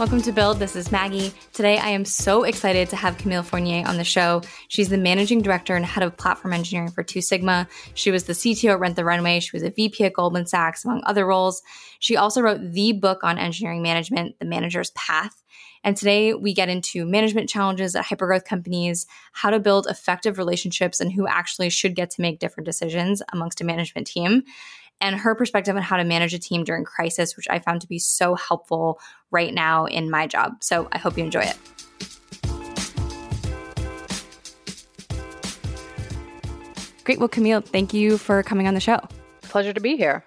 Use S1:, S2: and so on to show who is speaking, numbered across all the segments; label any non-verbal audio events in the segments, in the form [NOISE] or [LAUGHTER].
S1: Welcome to Build. This is Maggie. Today, I am so excited to have Camille Fournier on the show. She's the managing director and head of platform engineering for Two Sigma. She was the CTO at Rent the Runway. She was a VP at Goldman Sachs, among other roles. She also wrote the book on engineering management, The Manager's Path. And today we get into management challenges at hypergrowth companies, how to build effective relationships, and who actually should get to make different decisions amongst a management team and her perspective on how to manage a team during crisis, which I found to be so helpful right now in my job. So I hope you enjoy it. Great. Well, Camille, thank you for coming on the show.
S2: Pleasure to be here.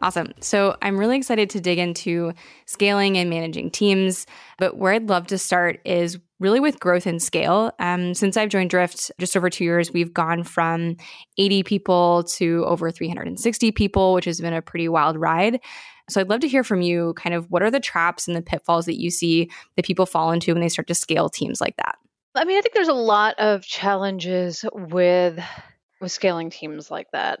S1: Awesome. So I'm really excited to dig into scaling and managing teams. But where I'd love to start is really with growth and scale. Um, since I've joined Drift just over two years, we've gone from 80 people to over 360 people, which has been a pretty wild ride. So I'd love to hear from you kind of what are the traps and the pitfalls that you see that people fall into when they start to scale teams like that?
S2: I mean, I think there's a lot of challenges with with scaling teams like that.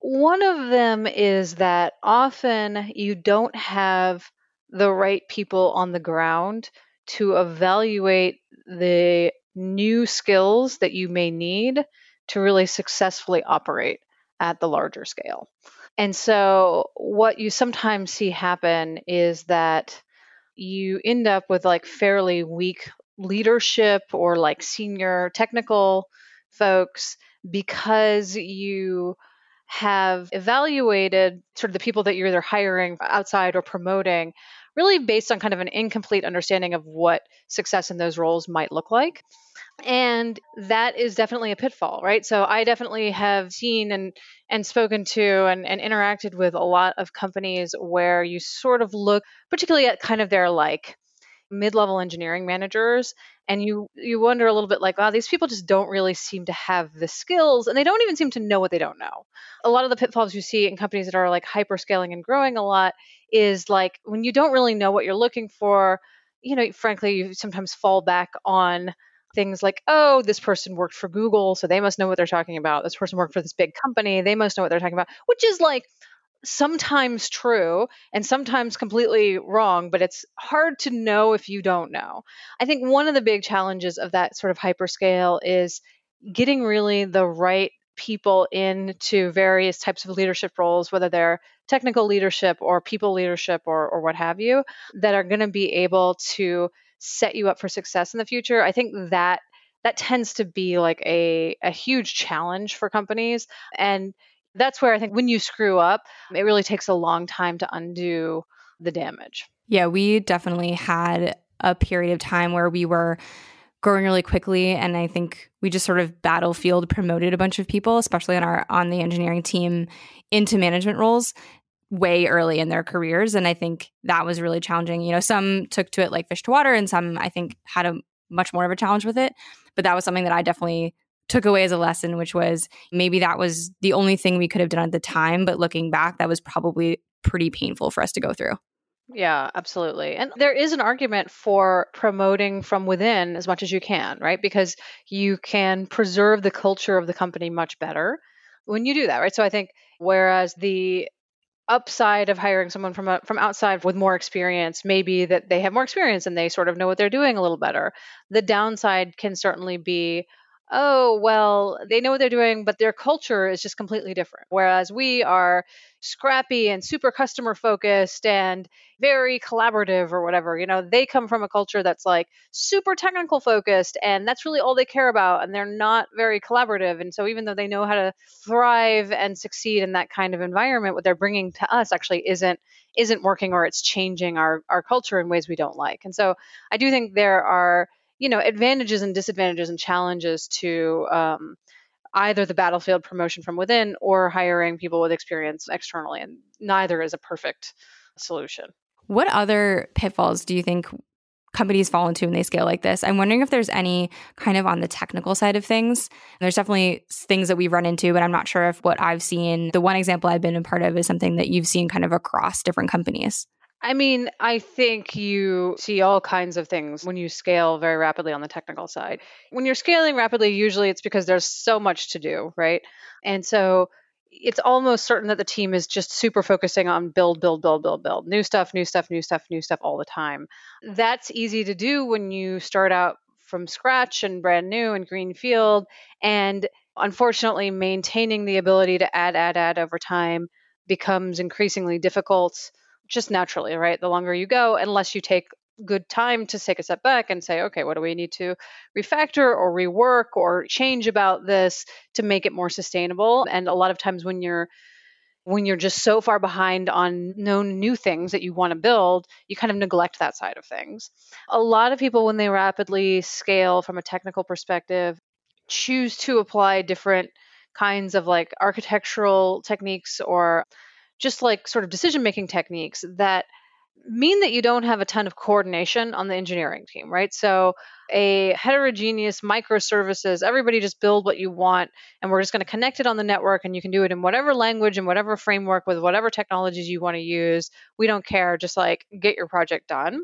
S2: One of them is that often you don't have the right people on the ground to evaluate the new skills that you may need to really successfully operate at the larger scale. And so, what you sometimes see happen is that you end up with like fairly weak leadership or like senior technical folks because you have evaluated sort of the people that you're either hiring outside or promoting really based on kind of an incomplete understanding of what success in those roles might look like. And that is definitely a pitfall right? So i definitely have seen and and spoken to and, and interacted with a lot of companies where you sort of look particularly at kind of their like mid-level engineering managers and you you wonder a little bit like wow these people just don't really seem to have the skills and they don't even seem to know what they don't know. A lot of the pitfalls you see in companies that are like hyperscaling and growing a lot is like when you don't really know what you're looking for you know frankly you sometimes fall back on things like oh this person worked for google so they must know what they're talking about. This person worked for this big company they must know what they're talking about which is like sometimes true and sometimes completely wrong, but it's hard to know if you don't know. I think one of the big challenges of that sort of hyperscale is getting really the right people into various types of leadership roles, whether they're technical leadership or people leadership or, or what have you, that are going to be able to set you up for success in the future. I think that that tends to be like a, a huge challenge for companies. And that's where I think when you screw up, it really takes a long time to undo the damage.
S1: Yeah, we definitely had a period of time where we were growing really quickly and I think we just sort of battlefield promoted a bunch of people, especially on our on the engineering team into management roles way early in their careers and I think that was really challenging. You know, some took to it like fish to water and some I think had a much more of a challenge with it, but that was something that I definitely took away as a lesson, which was maybe that was the only thing we could have done at the time. But looking back, that was probably pretty painful for us to go through.
S2: Yeah, absolutely. And there is an argument for promoting from within as much as you can, right? Because you can preserve the culture of the company much better when you do that, right? So I think whereas the upside of hiring someone from a, from outside with more experience may be that they have more experience and they sort of know what they're doing a little better. The downside can certainly be oh, well, they know what they're doing, but their culture is just completely different. Whereas we are scrappy and super customer focused and very collaborative or whatever. You know, they come from a culture that's like super technical focused and that's really all they care about. And they're not very collaborative. And so even though they know how to thrive and succeed in that kind of environment, what they're bringing to us actually isn't isn't working or it's changing our, our culture in ways we don't like. And so I do think there are you know advantages and disadvantages and challenges to um, either the battlefield promotion from within or hiring people with experience externally and neither is a perfect solution.
S1: What other pitfalls do you think companies fall into when they scale like this? I'm wondering if there's any kind of on the technical side of things. There's definitely things that we've run into but i'm not sure if what i've seen the one example i've been a part of is something that you've seen kind of across different companies
S2: I mean, I think you see all kinds of things when you scale very rapidly on the technical side. When you're scaling rapidly, usually it's because there's so much to do, right? And so it's almost certain that the team is just super focusing on build, build, build, build, build, new stuff, new stuff, new stuff, new stuff all the time. That's easy to do when you start out from scratch and brand new and greenfield. And unfortunately, maintaining the ability to add, add, add over time becomes increasingly difficult just naturally, right? The longer you go, unless you take good time to take a step back and say, okay, what do we need to refactor or rework or change about this to make it more sustainable? And a lot of times when you're when you're just so far behind on known new things that you want to build, you kind of neglect that side of things. A lot of people, when they rapidly scale from a technical perspective, choose to apply different kinds of like architectural techniques or just like sort of decision making techniques that mean that you don't have a ton of coordination on the engineering team, right? So, a heterogeneous microservices, everybody just build what you want, and we're just going to connect it on the network, and you can do it in whatever language and whatever framework with whatever technologies you want to use. We don't care, just like get your project done.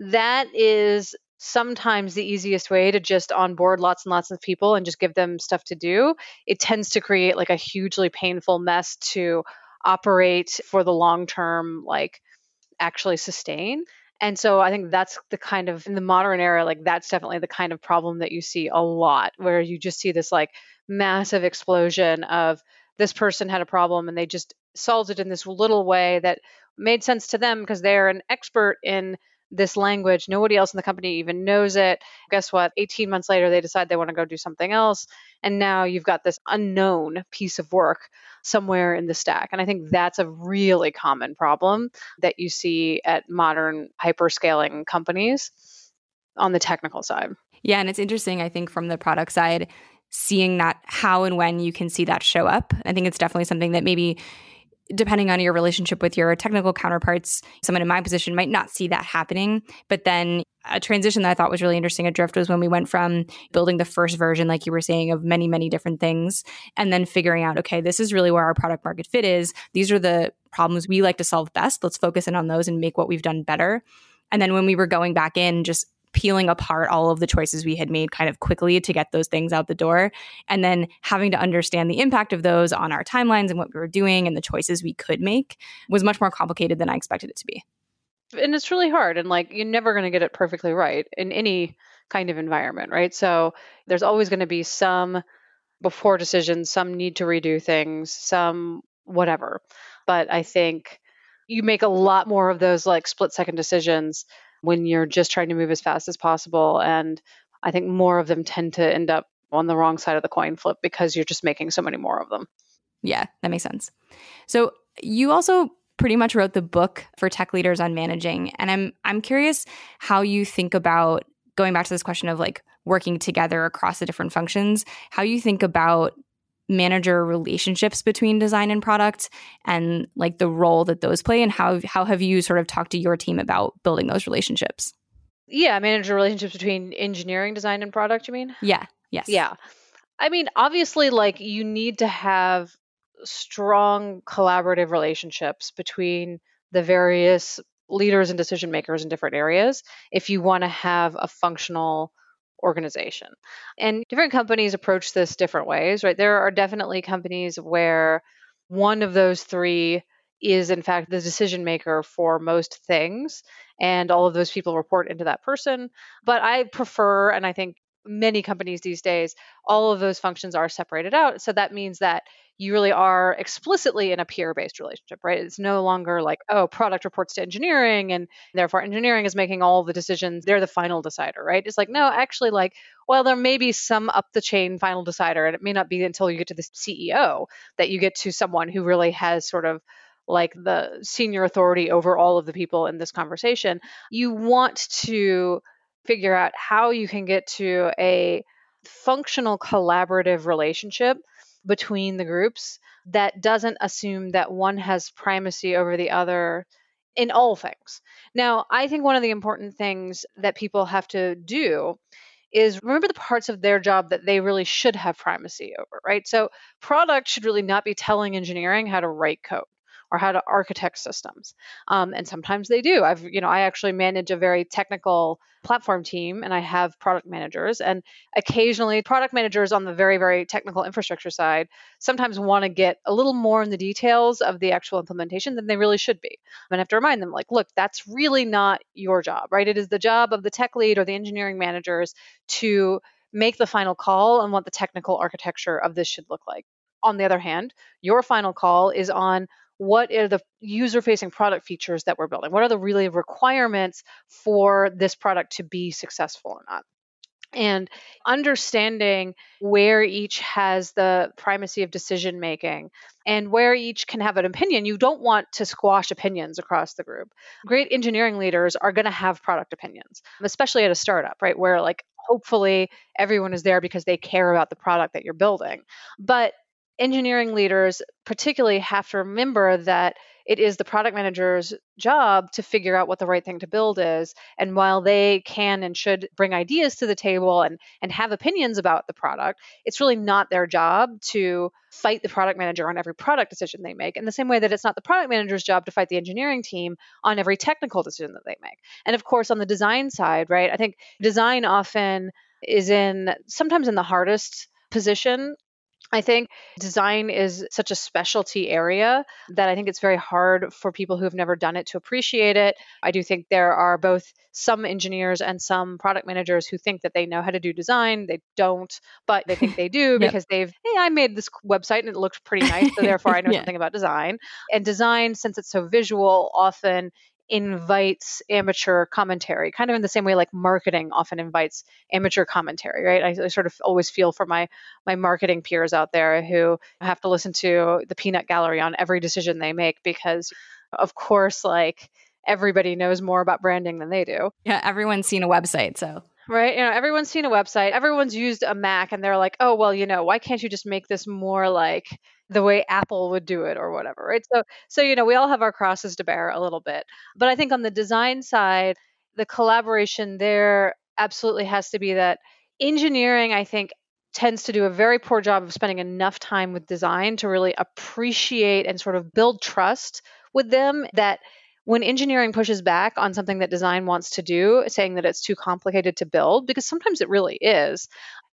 S2: That is sometimes the easiest way to just onboard lots and lots of people and just give them stuff to do. It tends to create like a hugely painful mess to operate for the long term, like actually sustain. And so I think that's the kind of in the modern era, like that's definitely the kind of problem that you see a lot, where you just see this like massive explosion of this person had a problem and they just solved it in this little way that made sense to them because they're an expert in this language. Nobody else in the company even knows it. Guess what? 18 months later, they decide they want to go do something else. And now you've got this unknown piece of work somewhere in the stack. And I think that's a really common problem that you see at modern hyperscaling companies on the technical side.
S1: Yeah. And it's interesting, I think, from the product side, seeing that how and when you can see that show up. I think it's definitely something that maybe depending on your relationship with your technical counterparts, someone in my position might not see that happening. But then a transition that I thought was really interesting at Drift was when we went from building the first version, like you were saying, of many, many different things, and then figuring out, okay, this is really where our product market fit is. These are the problems we like to solve best. Let's focus in on those and make what we've done better. And then when we were going back in, just peeling apart all of the choices we had made kind of quickly to get those things out the door and then having to understand the impact of those on our timelines and what we were doing and the choices we could make was much more complicated than I expected it to be.
S2: And it's really hard and like you're never going to get it perfectly right in any kind of environment, right? So there's always going to be some before decisions, some need to redo things, some whatever. But I think you make a lot more of those like split second decisions when you're just trying to move as fast as possible. And I think more of them tend to end up on the wrong side of the coin flip because you're just making so many more of them.
S1: Yeah, that makes sense. So you also pretty much wrote the book for tech leaders on managing and I'm I'm curious how you think about going back to this question of like working together across the different functions, how you think about manager relationships between design and product and like the role that those play and how how have you sort of talked to your team about building those relationships?
S2: Yeah manager relationships between engineering design and product you mean?
S1: Yeah yes.
S2: Yeah. I mean obviously like you need to have strong collaborative relationships between the various leaders and decision makers in different areas if you want to have a functional organization. And different companies approach this different ways, right? There are definitely companies where one of those three is in fact the decision maker for most things and all of those people report into that person but i prefer and i think many companies these days, all of those functions are separated out. So that means that you really are explicitly in a peer based relationship, right? It's no longer like, oh, product reports to engineering and therefore engineering is making all the decisions. They're the final decider, right? It's like, no, actually, like, well, there may be some up the chain final decider, and it may not be until you get to the CEO that you get to someone who really has sort of like the senior authority over all of the people in this conversation. You want to figure out how you can get to a functional collaborative relationship between the groups that doesn't assume that one has primacy over the other in all things. Now, I think one of the important things that people have to do is remember the parts of their job that they really should have primacy over, right? So, product should really not be telling engineering how to write code or how to architect systems. Um, and sometimes they do. I've, you know, I actually manage a very technical platform team and I have product managers. And occasionally, product managers on the very, very technical infrastructure side sometimes want to get a little more in the details of the actual implementation than they really should be. And I have to remind them, like, look, that's really not your job, right? It is the job of the tech lead or the engineering managers to make the final call on what the technical architecture of this should look like. On the other hand, your final call is on what are the user facing product features that we're building? What are the really requirements for this product to be successful or not? and understanding where each has the primacy of decision making and where each can have an opinion. You don't want to squash opinions across the group. Great engineering leaders are going to have product opinions, especially at a startup, right? Where like hopefully everyone is there because they care about the product that you're building. But engineering leaders particularly have to remember that it is the product manager's job to figure out what the right thing to build is. And while they can and should bring ideas to the table and and have opinions about the product it's really not their job to fight the product manager on every product decision they make in the same way that it's not the product manager's job to fight the engineering team on every technical decision that they make. And of course on the design side right i think design often is in sometimes in the hardest position I think design is such a specialty area that I think it's very hard for people who have never done it to appreciate it. I do think there are both some engineers and some product managers who think that they know how to do design. They don't, but they think they do [LAUGHS] yep. because they've, hey, I made this website and it looked pretty nice. So [LAUGHS] therefore I know yeah. something about design. And design, since it's so visual, often invites amateur commentary, kind of in the same way like marketing often invites amateur commentary, right? I, I, sort of always feel for my my marketing peers out there who have to listen to the peanut gallery on every decision they make because, of course, like everybody knows more about branding than they do.
S1: Yeah, everyone's seen a website, so
S2: right? You know, everyone's seen a website, everyone's used a Mac, and they're like, oh, well, you know, why can't you just make this more like the way Apple would do it or whatever, right? So, so you know, we all have our crosses to bear a little bit, but I think on the design side, the collaboration there absolutely has to be that engineering. I think tends to do a very poor job of spending enough time with design to really appreciate and sort of build trust with them that when engineering pushes back on something that design wants to do, saying that it's too complicated to build, because sometimes it really is,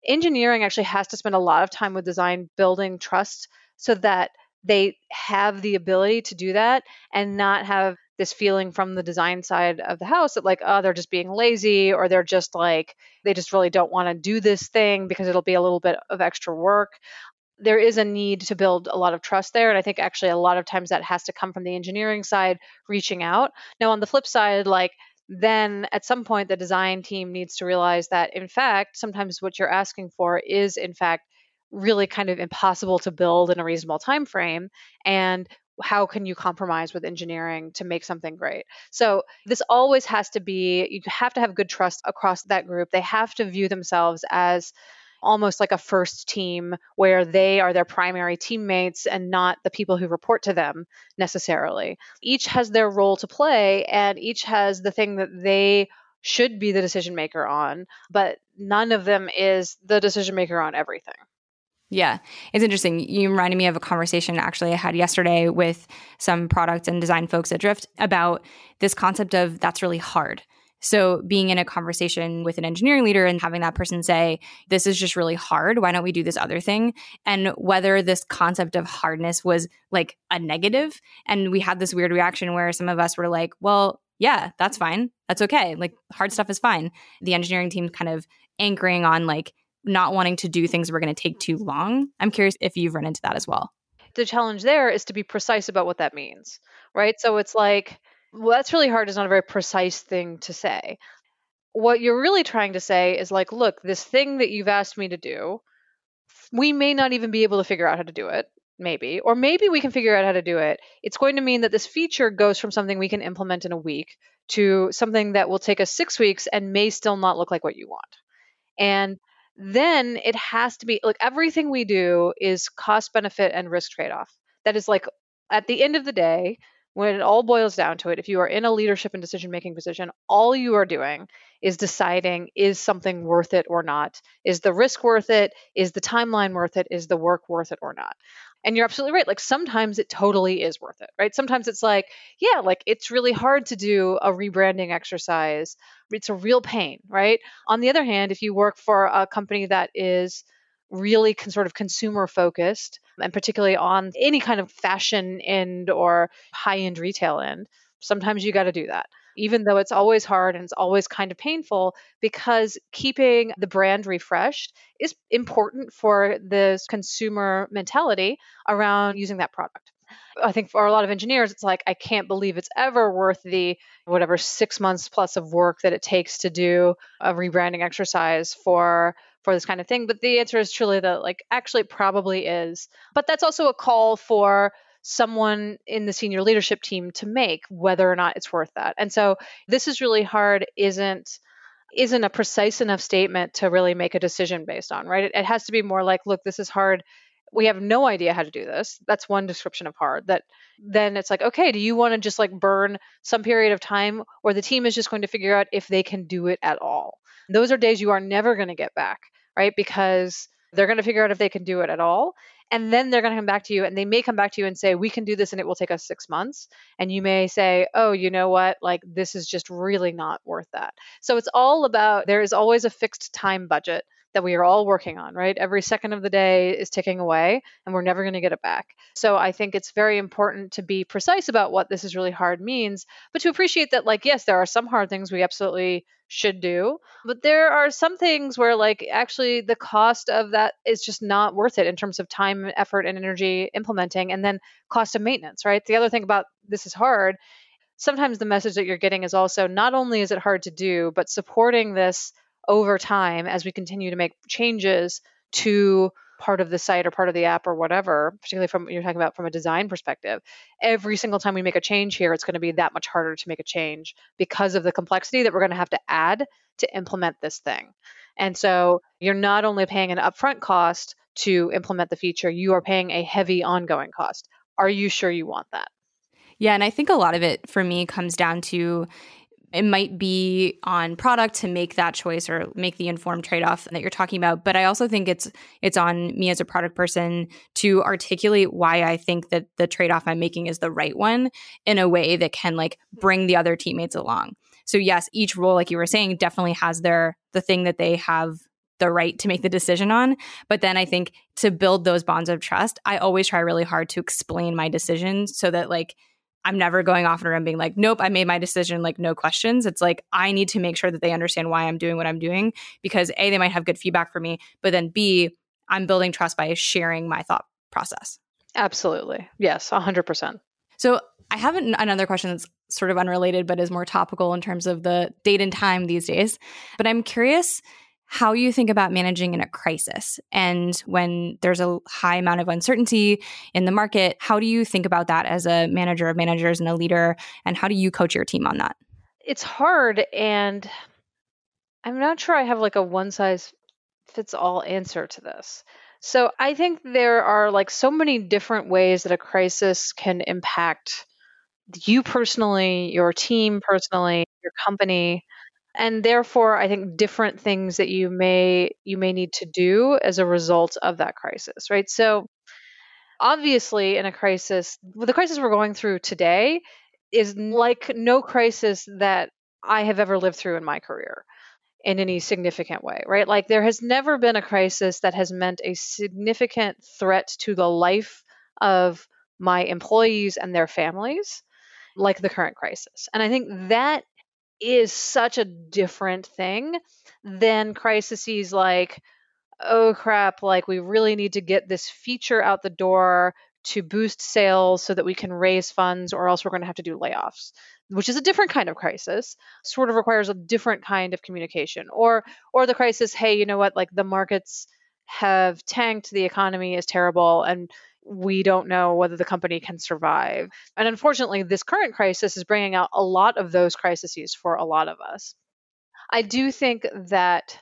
S2: engineering actually has to spend a lot of time with design building trust so that they have the ability to do that and not have this feeling from the design side of the house that like oh they're just being lazy or they're just like they just really don't want to do this thing because it'll be a little bit of extra work. There is a need to build a lot of trust there and i think actually a lot of times that has to come from the engineering side reaching out. Now on the flip side like then at some point the design team needs to realize that in fact sometimes what you're asking for is in fact really kind of impossible to build in a reasonable time frame and how can you compromise with engineering to make something great? So this always has to be you have to have good trust across that group. They have to view themselves as almost like a first team where they are their primary teammates and not the people who report to them necessarily. Each has their role to play and each has the thing that they should be the decision maker on but none of them is the decision maker on everything
S1: yeah, it's interesting. You reminded me of a conversation actually I had yesterday with some product and design folks at Drift about this concept of that's really hard. So, being in a conversation with an engineering leader and having that person say, This is just really hard. Why don't we do this other thing? And whether this concept of hardness was like a negative. And we had this weird reaction where some of us were like, Well, yeah, that's fine. That's okay. Like, hard stuff is fine. The engineering team kind of anchoring on like, not wanting to do things that were going to take too long. I'm curious if you've run into that as well.
S2: The challenge there is to be precise about what that means, right? So it's like, well, that's really hard is not a very precise thing to say. What you're really trying to say is like, look, this thing that you've asked me to do, we may not even be able to figure out how to do it, maybe, or maybe we can figure out how to do it. It's going to mean that this feature goes from something we can implement in a week to something that will take us six weeks and may still not look like what you want. And then it has to be like everything we do is cost benefit and risk trade off. That is like at the end of the day, when it all boils down to it, if you are in a leadership and decision making position, all you are doing is deciding is something worth it or not? Is the risk worth it? Is the timeline worth it? Is the work worth it or not? And you're absolutely right. Like sometimes it totally is worth it, right? Sometimes it's like, yeah, like it's really hard to do a rebranding exercise. It's a real pain, right? On the other hand, if you work for a company that is really con- sort of consumer focused and particularly on any kind of fashion end or high end retail end, sometimes you got to do that even though it's always hard and it's always kind of painful because keeping the brand refreshed is important for the consumer mentality around using that product. I think for a lot of engineers, it's like, I can't believe it's ever worth the whatever six months plus of work that it takes to do a rebranding exercise for for this kind of thing. But the answer is truly that like actually probably is. But that's also a call for someone in the senior leadership team to make whether or not it's worth that. And so this is really hard isn't isn't a precise enough statement to really make a decision based on, right? It, it has to be more like, look, this is hard. We have no idea how to do this. That's one description of hard. That then it's like, okay, do you want to just like burn some period of time or the team is just going to figure out if they can do it at all? Those are days you are never going to get back, right? Because they're going to figure out if they can do it at all and then they're going to come back to you and they may come back to you and say we can do this and it will take us six months and you may say oh you know what like this is just really not worth that so it's all about there is always a fixed time budget that we are all working on, right? Every second of the day is ticking away and we're never going to get it back. So I think it's very important to be precise about what this is really hard means, but to appreciate that, like, yes, there are some hard things we absolutely should do, but there are some things where, like, actually the cost of that is just not worth it in terms of time, effort, and energy implementing, and then cost of maintenance, right? The other thing about this is hard sometimes the message that you're getting is also not only is it hard to do, but supporting this over time as we continue to make changes to part of the site or part of the app or whatever, particularly from you're talking about from a design perspective, every single time we make a change here, it's going to be that much harder to make a change because of the complexity that we're going to have to add to implement this thing. And so you're not only paying an upfront cost to implement the feature, you are paying a heavy ongoing cost. Are you sure you want that?
S1: Yeah, and I think a lot of it for me comes down to it might be on product to make that choice or make the informed trade-off that you're talking about but i also think it's it's on me as a product person to articulate why i think that the trade-off i'm making is the right one in a way that can like bring the other teammates along so yes each role like you were saying definitely has their the thing that they have the right to make the decision on. But then I think to build those bonds of trust, I always try really hard to explain my decisions so that like I'm never going off in a room being like, nope, I made my decision, like, no questions. It's like, I need to make sure that they understand why I'm doing what I'm doing because A, they might have good feedback for me, but then B, I'm building trust by sharing my thought process.
S2: Absolutely. Yes, 100%.
S1: So I have another question that's sort of unrelated, but is more topical in terms of the date and time these days. But I'm curious how you think about managing in a crisis and when there's a high amount of uncertainty in the market how do you think about that as a manager of managers and a leader and how do you coach your team on that?
S2: It's hard and i'm not sure i have like a one size fits all answer to this. So i think there are like so many different ways that a crisis can impact you personally your team personally your company and therefore i think different things that you may you may need to do as a result of that crisis right? So obviously in a crisis the crisis we're going through today is like no crisis that i have ever lived through in my career in any significant way right? Like there has never been a crisis that has meant a significant threat to the life of my employees and their families like the current crisis. And i think that is such a different thing than crises like, oh crap, like we really need to get this feature out the door to boost sales so that we can raise funds or else we're going to have to do layoffs which is a different kind of crisis sort of requires a different kind of communication. Or or the crisis hey you know what? Like the markets have tanked the economy is terrible and we don't know whether the company can survive. And unfortunately, this current crisis is bringing out a lot of those crises for a lot of us. I do think that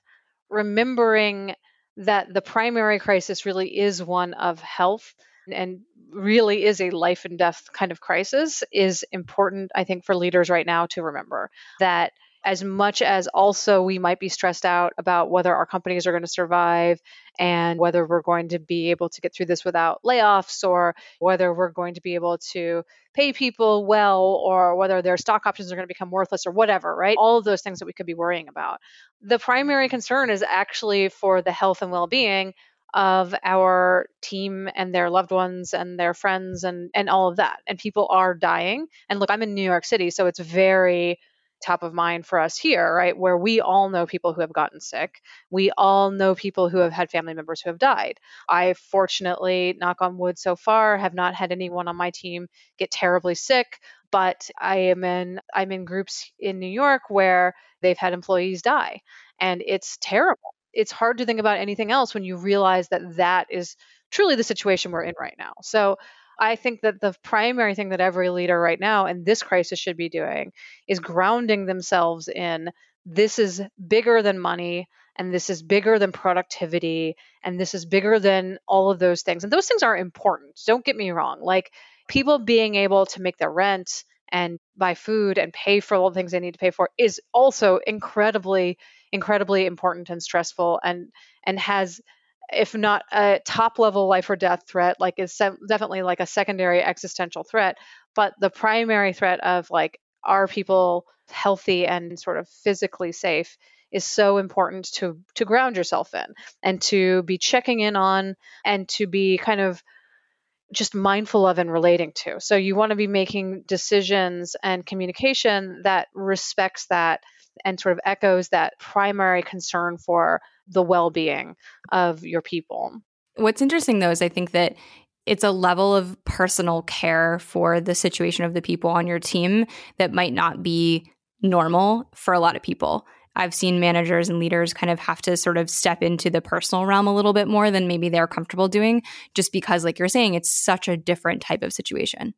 S2: remembering that the primary crisis really is one of health and really is a life and death kind of crisis is important, I think, for leaders right now to remember that as much as also we might be stressed out about whether our companies are going to survive and whether we're going to be able to get through this without layoffs or whether we're going to be able to pay people well or whether their stock options are going to become worthless or whatever, right? All of those things that we could be worrying about. The primary concern is actually for the health and well being of our team and their loved ones and their friends and and all of that and people are dying and look i'm in new york city so it's very top of mind for us here right where we all know people who have gotten sick. We all know people who have had family members who have died. I fortunately knock on wood so far have not had anyone on my team get terribly sick but i am in i'm in groups in new york where they've had employees die and it's terrible. It's hard to think about anything else when you realize that that is truly the situation we're in right now. So I think that the primary thing that every leader right now in this crisis should be doing is grounding themselves in this is bigger than money and this is bigger than productivity and this is bigger than all of those things. And those things are important. Don't get me wrong. Like people being able to make their rent and buy food and pay for all the things they need to pay for is also incredibly incredibly important and stressful and and has if not a top level life or death threat like is definitely like a secondary existential threat but the primary threat of like are people healthy and sort of physically safe is so important to to ground yourself in and to be checking in on and to be kind of just mindful of and relating to. So you want to be making decisions and communication that respects that and sort of echoes that primary concern for the well-being of your people.
S1: What's interesting though is I think that it's a level of personal care for the situation of the people on your team that might not be normal for a lot of people. I've seen managers and leaders kind of have to sort of step into the personal realm a little bit more than maybe they're comfortable doing, just because, like you're saying, it's such a different type of situation.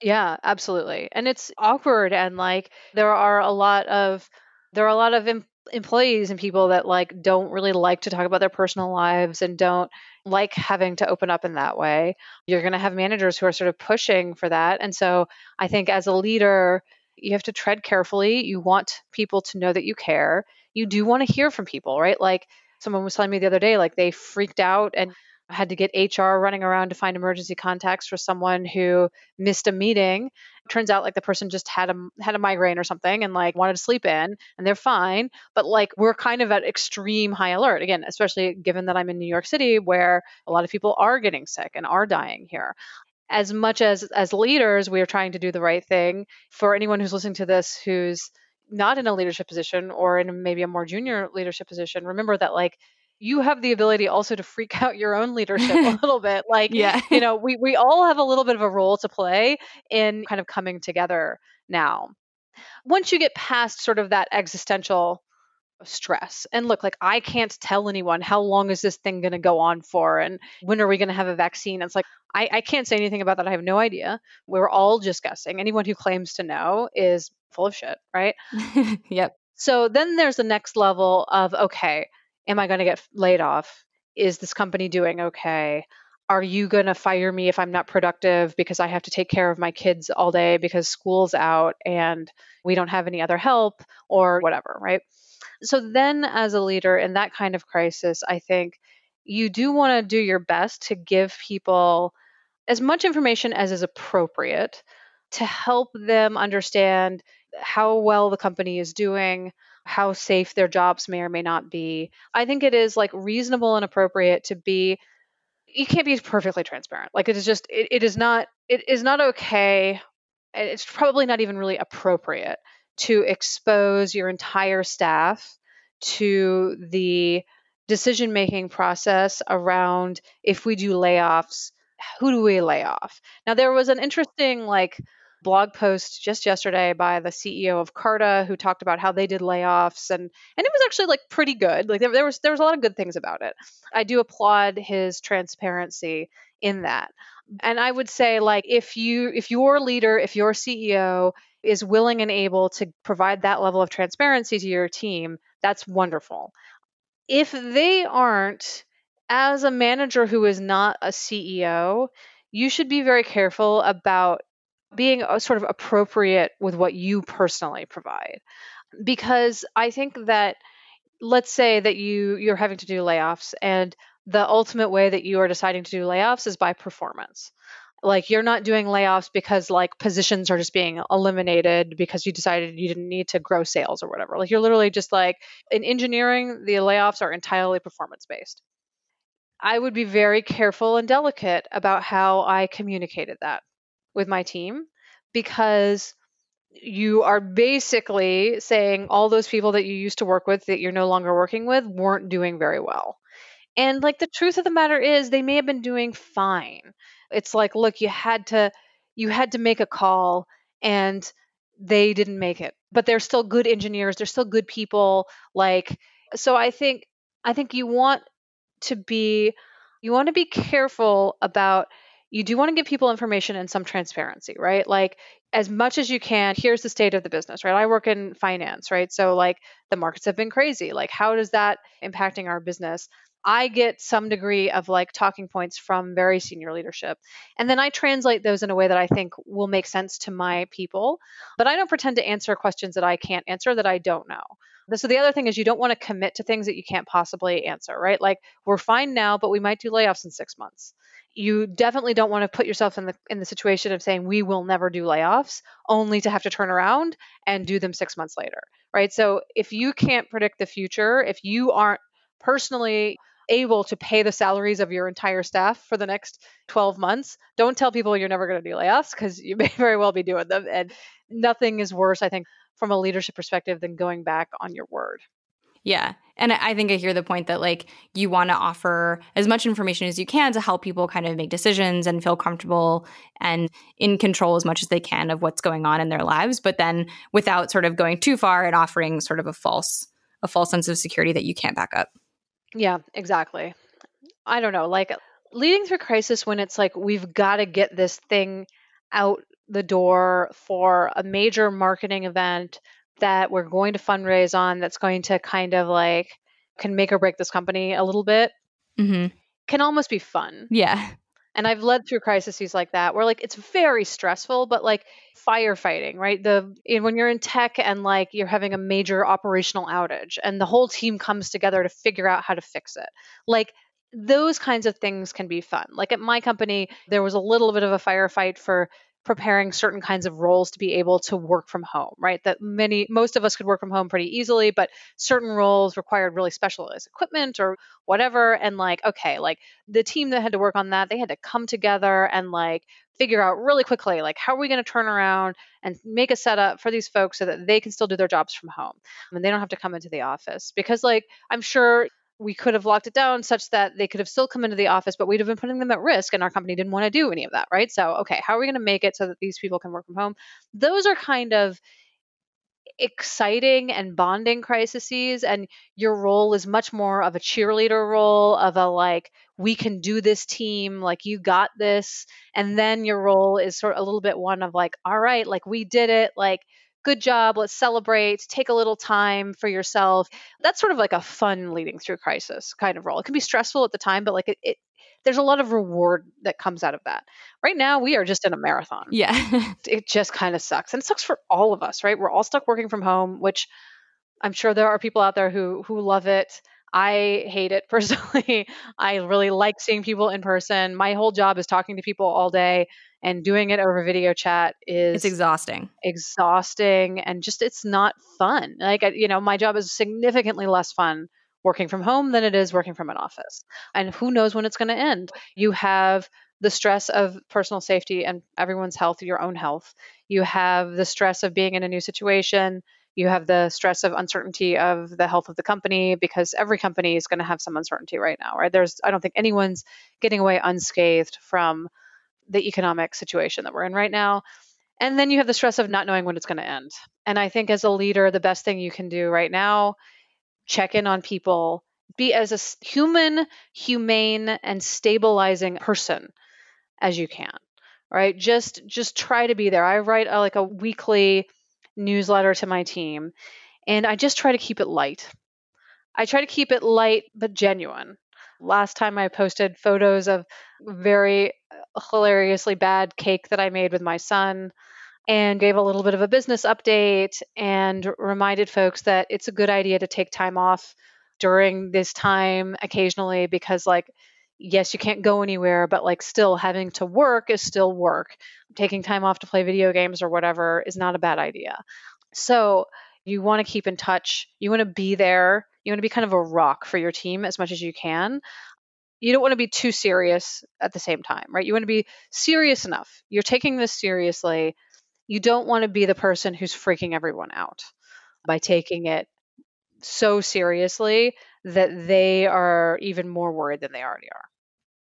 S2: Yeah, absolutely. And it's awkward. And like there are a lot of, there are a lot of em- employees and people that like don't really like to talk about their personal lives and don't like having to open up in that way. You're going to have managers who are sort of pushing for that. And so I think as a leader, you have to tread carefully. You want people to know that you care. You do want to hear from people, right? Like someone was telling me the other day, like they freaked out and had to get HR running around to find emergency contacts for someone who missed a meeting. Turns out like the person just had a had a migraine or something and like wanted to sleep in and they're fine, but like we're kind of at extreme high alert. Again, especially given that I'm in New York City where a lot of people are getting sick and are dying here. As much as as leaders we are trying to do the right thing. For anyone who's listening to this who's not in a leadership position or in maybe a more junior leadership position remember that like you have the ability also to freak [LAUGHS] out your own leadership a [LAUGHS] little bit like yeah you know we we all have a little bit of a role to play in kind of coming together now once you get past sort of that existential stress. And look, like I can't tell anyone how long is this thing going to go on for and when are we going to have a vaccine? It's like I, I can't say anything about that. I have no idea. We're all just guessing. Anyone who claims to know is full of shit, right? [LAUGHS]
S1: yep.
S2: So then there's the next level of okay, am I going to get laid off? Is this company doing okay? Are you going to fire me if I'm not productive because I have to take care of my kids all day because school's out and we don't have any other help or whatever, right? So then, as a leader in that kind of crisis, I think you do want to do your best to give people as much information as is appropriate to help them understand how well the company is doing, how safe their jobs may or may not be. I think it is like reasonable and appropriate to be you can't be perfectly transparent. Like it is just it, it is not it is not okay. It's probably not even really appropriate to expose your entire staff to the decision making process around if we do layoffs, who do we lay off? Now, there was an interesting, like, blog post just yesterday by the CEO of Carta who talked about how they did layoffs and and it was actually like pretty good. Like there, there was there was a lot of good things about it. I do applaud his transparency in that. And I would say like if you if your leader, if your CEO is willing and able to provide that level of transparency to your team, that's wonderful. If they aren't, as a manager who is not a CEO, you should be very careful about being uh, sort of appropriate with what you personally provide. because I think that let's say that you you're having to do layoffs and the ultimate way that you are deciding to do layoffs is by performance. Like you're not doing layoffs because like positions are just being eliminated because you decided you didn't need to grow sales or whatever. Like you're literally just like in engineering the layoffs are entirely performance based i would be very careful and delicate about how i communicated that with my team because you are basically saying all those people that you used to work with that you're no longer working with weren't doing very well. And like the truth of the matter is they may have been doing fine. It's like look, you had to you had to make a call and they didn't make it. But they're still good engineers, they're still good people like so I think I think you want to be you want to be careful about you do want to give people information and some transparency, right? Like as much as you can, here's the state of the business, right? I work in finance, right? So like the markets have been crazy. Like how does that impacting our business? I get some degree of like talking points from very senior leadership. And then I translate those in a way that I think will make sense to my people. But I don't pretend to answer questions that I can't answer that I don't know. So the other thing is you don't want to commit to things that you can't possibly answer, right? Like we're fine now, but we might do layoffs in 6 months you definitely don't want to put yourself in the in the situation of saying we will never do layoffs only to have to turn around and do them 6 months later right? So if you can't predict the future if you aren't personally able to pay the salaries of your entire staff for the next 12 months don't tell people you're never going to do layoffs because you [LAUGHS] may very well be doing them and nothing is worse i think from a leadership perspective than going back on your word
S1: yeah. And I think I hear the point that like you want to offer as much information as you can to help people kind of make decisions and feel comfortable and in control as much as they can of what's going on in their lives, but then without sort of going too far and offering sort of a false a false sense of security that you can't back up.
S2: Yeah, exactly. I don't know, like leading through crisis when it's like we've got to get this thing out the door for a major marketing event that we're going to fundraise on that's going to kind of like can make or break this company a little bit mm-hmm. can almost be fun.
S1: Yeah.
S2: And I've led through crises like that where like it's very stressful, but like firefighting, right? The when you're in tech and like you're having a major operational outage and the whole team comes together to figure out how to fix it. Like those kinds of things can be fun. Like at my company, there was a little bit of a firefight for preparing certain kinds of roles to be able to work from home, right? That many, most of us could work from home pretty easily, but certain roles required really specialized equipment or whatever. And like, okay, like the team that had to work on that, they had to come together and like figure out really quickly, like, how are we going to turn around and make a setup for these folks so that they can still do their jobs from home and they don't have to come into the office? Because, like, I'm sure we could have locked it down such that they could have still come into the office, but we'd have been putting them at risk, and our company didn't want to do any of that, right? So, okay, how are we going to make it so that these people can work from home? Those are kind of exciting and bonding crises and your role is much more of a cheerleader role of a like we can do this team like you got this and then your role is sort of a little bit one of like all right like we did it like good job, let's celebrate, take a little time for yourself. That's sort of like a fun leading through crisis kind of role. It can be stressful at the time, but like it, it there's a lot of reward that comes out of that. Right now, we are just in a marathon.
S1: Yeah. [LAUGHS]
S2: it just kind of sucks. And it sucks for all of us, right? We're all stuck working from home, which I'm sure there are people out there who who love it. I hate it [LAUGHS] personally. I really like seeing people in person. My whole job is talking to people all day and doing it over video chat is
S1: it's exhausting.
S2: exhausting and just it's not fun. Like you know my job is significantly less fun working from home than it is working from an office. And who knows when it's going to end. You have the stress of personal safety and everyone's health your own health. You have the stress of being in a new situation. You have the stress of uncertainty of the health of the company because every company is going to have some uncertainty right now right? There's i don't think anyone's getting away unscathed from the economic situation that we're in right now. And then you have the stress of not knowing when it's going to end. And I think as a leader, the best thing you can do right now, check in on people, be as a human, humane, and stabilizing person as you can. Right? Just just try to be there. I write a, like a weekly newsletter to my team, and I just try to keep it light. I try to keep it light but genuine. Last time I posted photos of very hilariously bad cake that I made with my son. and gave a little bit of a business update and reminded folks that it's a good idea to take time off during this time occasionally because like yes you can't go anywhere but like still having to work is still work. Taking time off to play video games or whatever is not a bad idea. So you want to keep in touch. You want to be there. You want to be kind of a rock for your team as much as you can you don't want to be too serious at the same time right you want to be serious enough you're taking this seriously you don't want to be the person who's freaking everyone out by taking it so seriously that they are even more worried than they already are.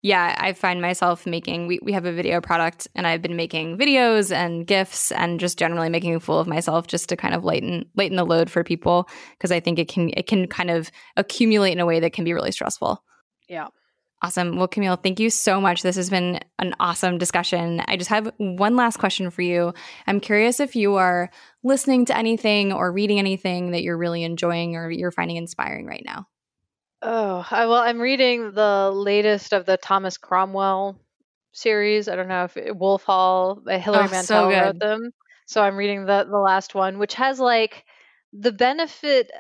S1: Yeah, I find myself making we, we have a video product and I've been making videos and gifs and just generally making a fool of myself just to kind of lighten lighten the load for people because I think it can it can kind of accumulate in a way that can be really stressful.
S2: Yeah.
S1: Awesome. Well, Camille, thank you so much. This has been an awesome discussion. I just have one last question for you. I'm curious if you are listening to anything or reading anything that you're really enjoying or you're finding inspiring right now.
S2: Oh, I, well, I'm reading the latest of the Thomas Cromwell series. I don't know if it, Wolf Hall, Hilary oh, Mantel so wrote them. So I'm reading the the last one, which has like the benefit,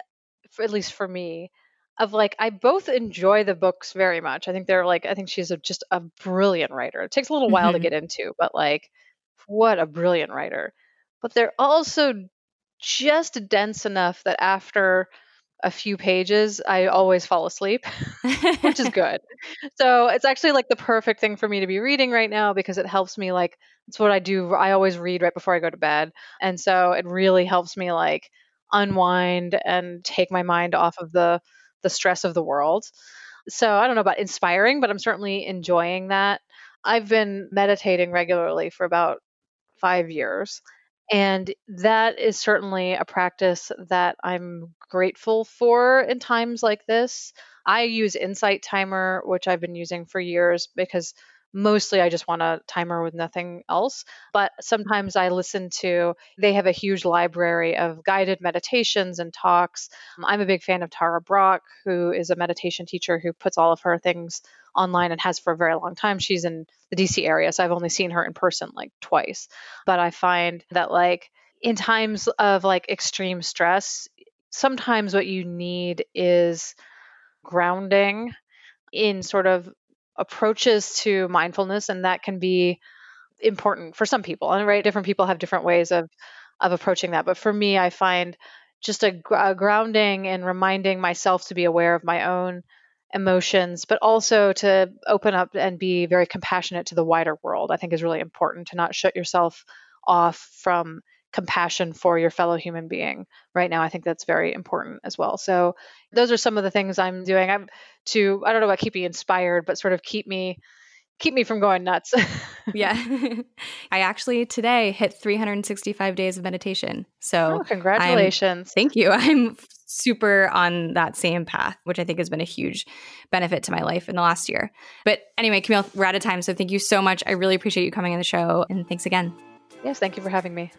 S2: for, at least for me, of like I both enjoy the books very much. I think they're like I think she's a, just a brilliant writer. It takes a little while mm-hmm. to get into, but like what a brilliant writer. But they're also just dense enough that after a few pages I always fall asleep, [LAUGHS] which is good. [LAUGHS] So it's actually like the perfect thing for me to be reading right now because it helps me like it's what I do. I always read right before I go to bed. And so it really helps me like unwind and take my mind off of the the stress of the world. So I don't know about inspiring, but I'm certainly enjoying that. I've been meditating regularly for about five years. And that is certainly a practice that I'm grateful for in times like this. I use Insight Timer, which I've been using for years because mostly I just want a timer with nothing else. But sometimes I listen to, they have a huge library of guided meditations and talks. Um, I'm a big fan of Tara Brach, who is a meditation teacher who puts all of her things online and has for a very long time. She's in the DC area, so I've only seen her in person like twice. But I find that, like, in times of like extreme stress, sometimes what you need is grounding in sort of approaches to mindfulness and that can be important for some people and right different people have different ways of of approaching that. But for me i find just a, a grounding and reminding myself to be aware of my own emotions but also to open up and be very compassionate to the wider world i think is really important to not shut yourself off from compassion for your fellow human being right now i think that's very important as well. So those are some of the things i'm doing. I'm to i don't know about keep me inspired but sort of keep me keep me from going nuts. [LAUGHS]
S1: Yeah. [LAUGHS] I actually today hit 365 days of meditation. So
S2: oh, congratulations.
S1: I'm, thank you. [LAUGHS] I'm super on that same path which i think has been a huge benefit to my life in the last year. But anyway camille we're out of time so thank you so much. I really appreciate you coming on the show and thanks again.
S2: Yes, thank you for having me.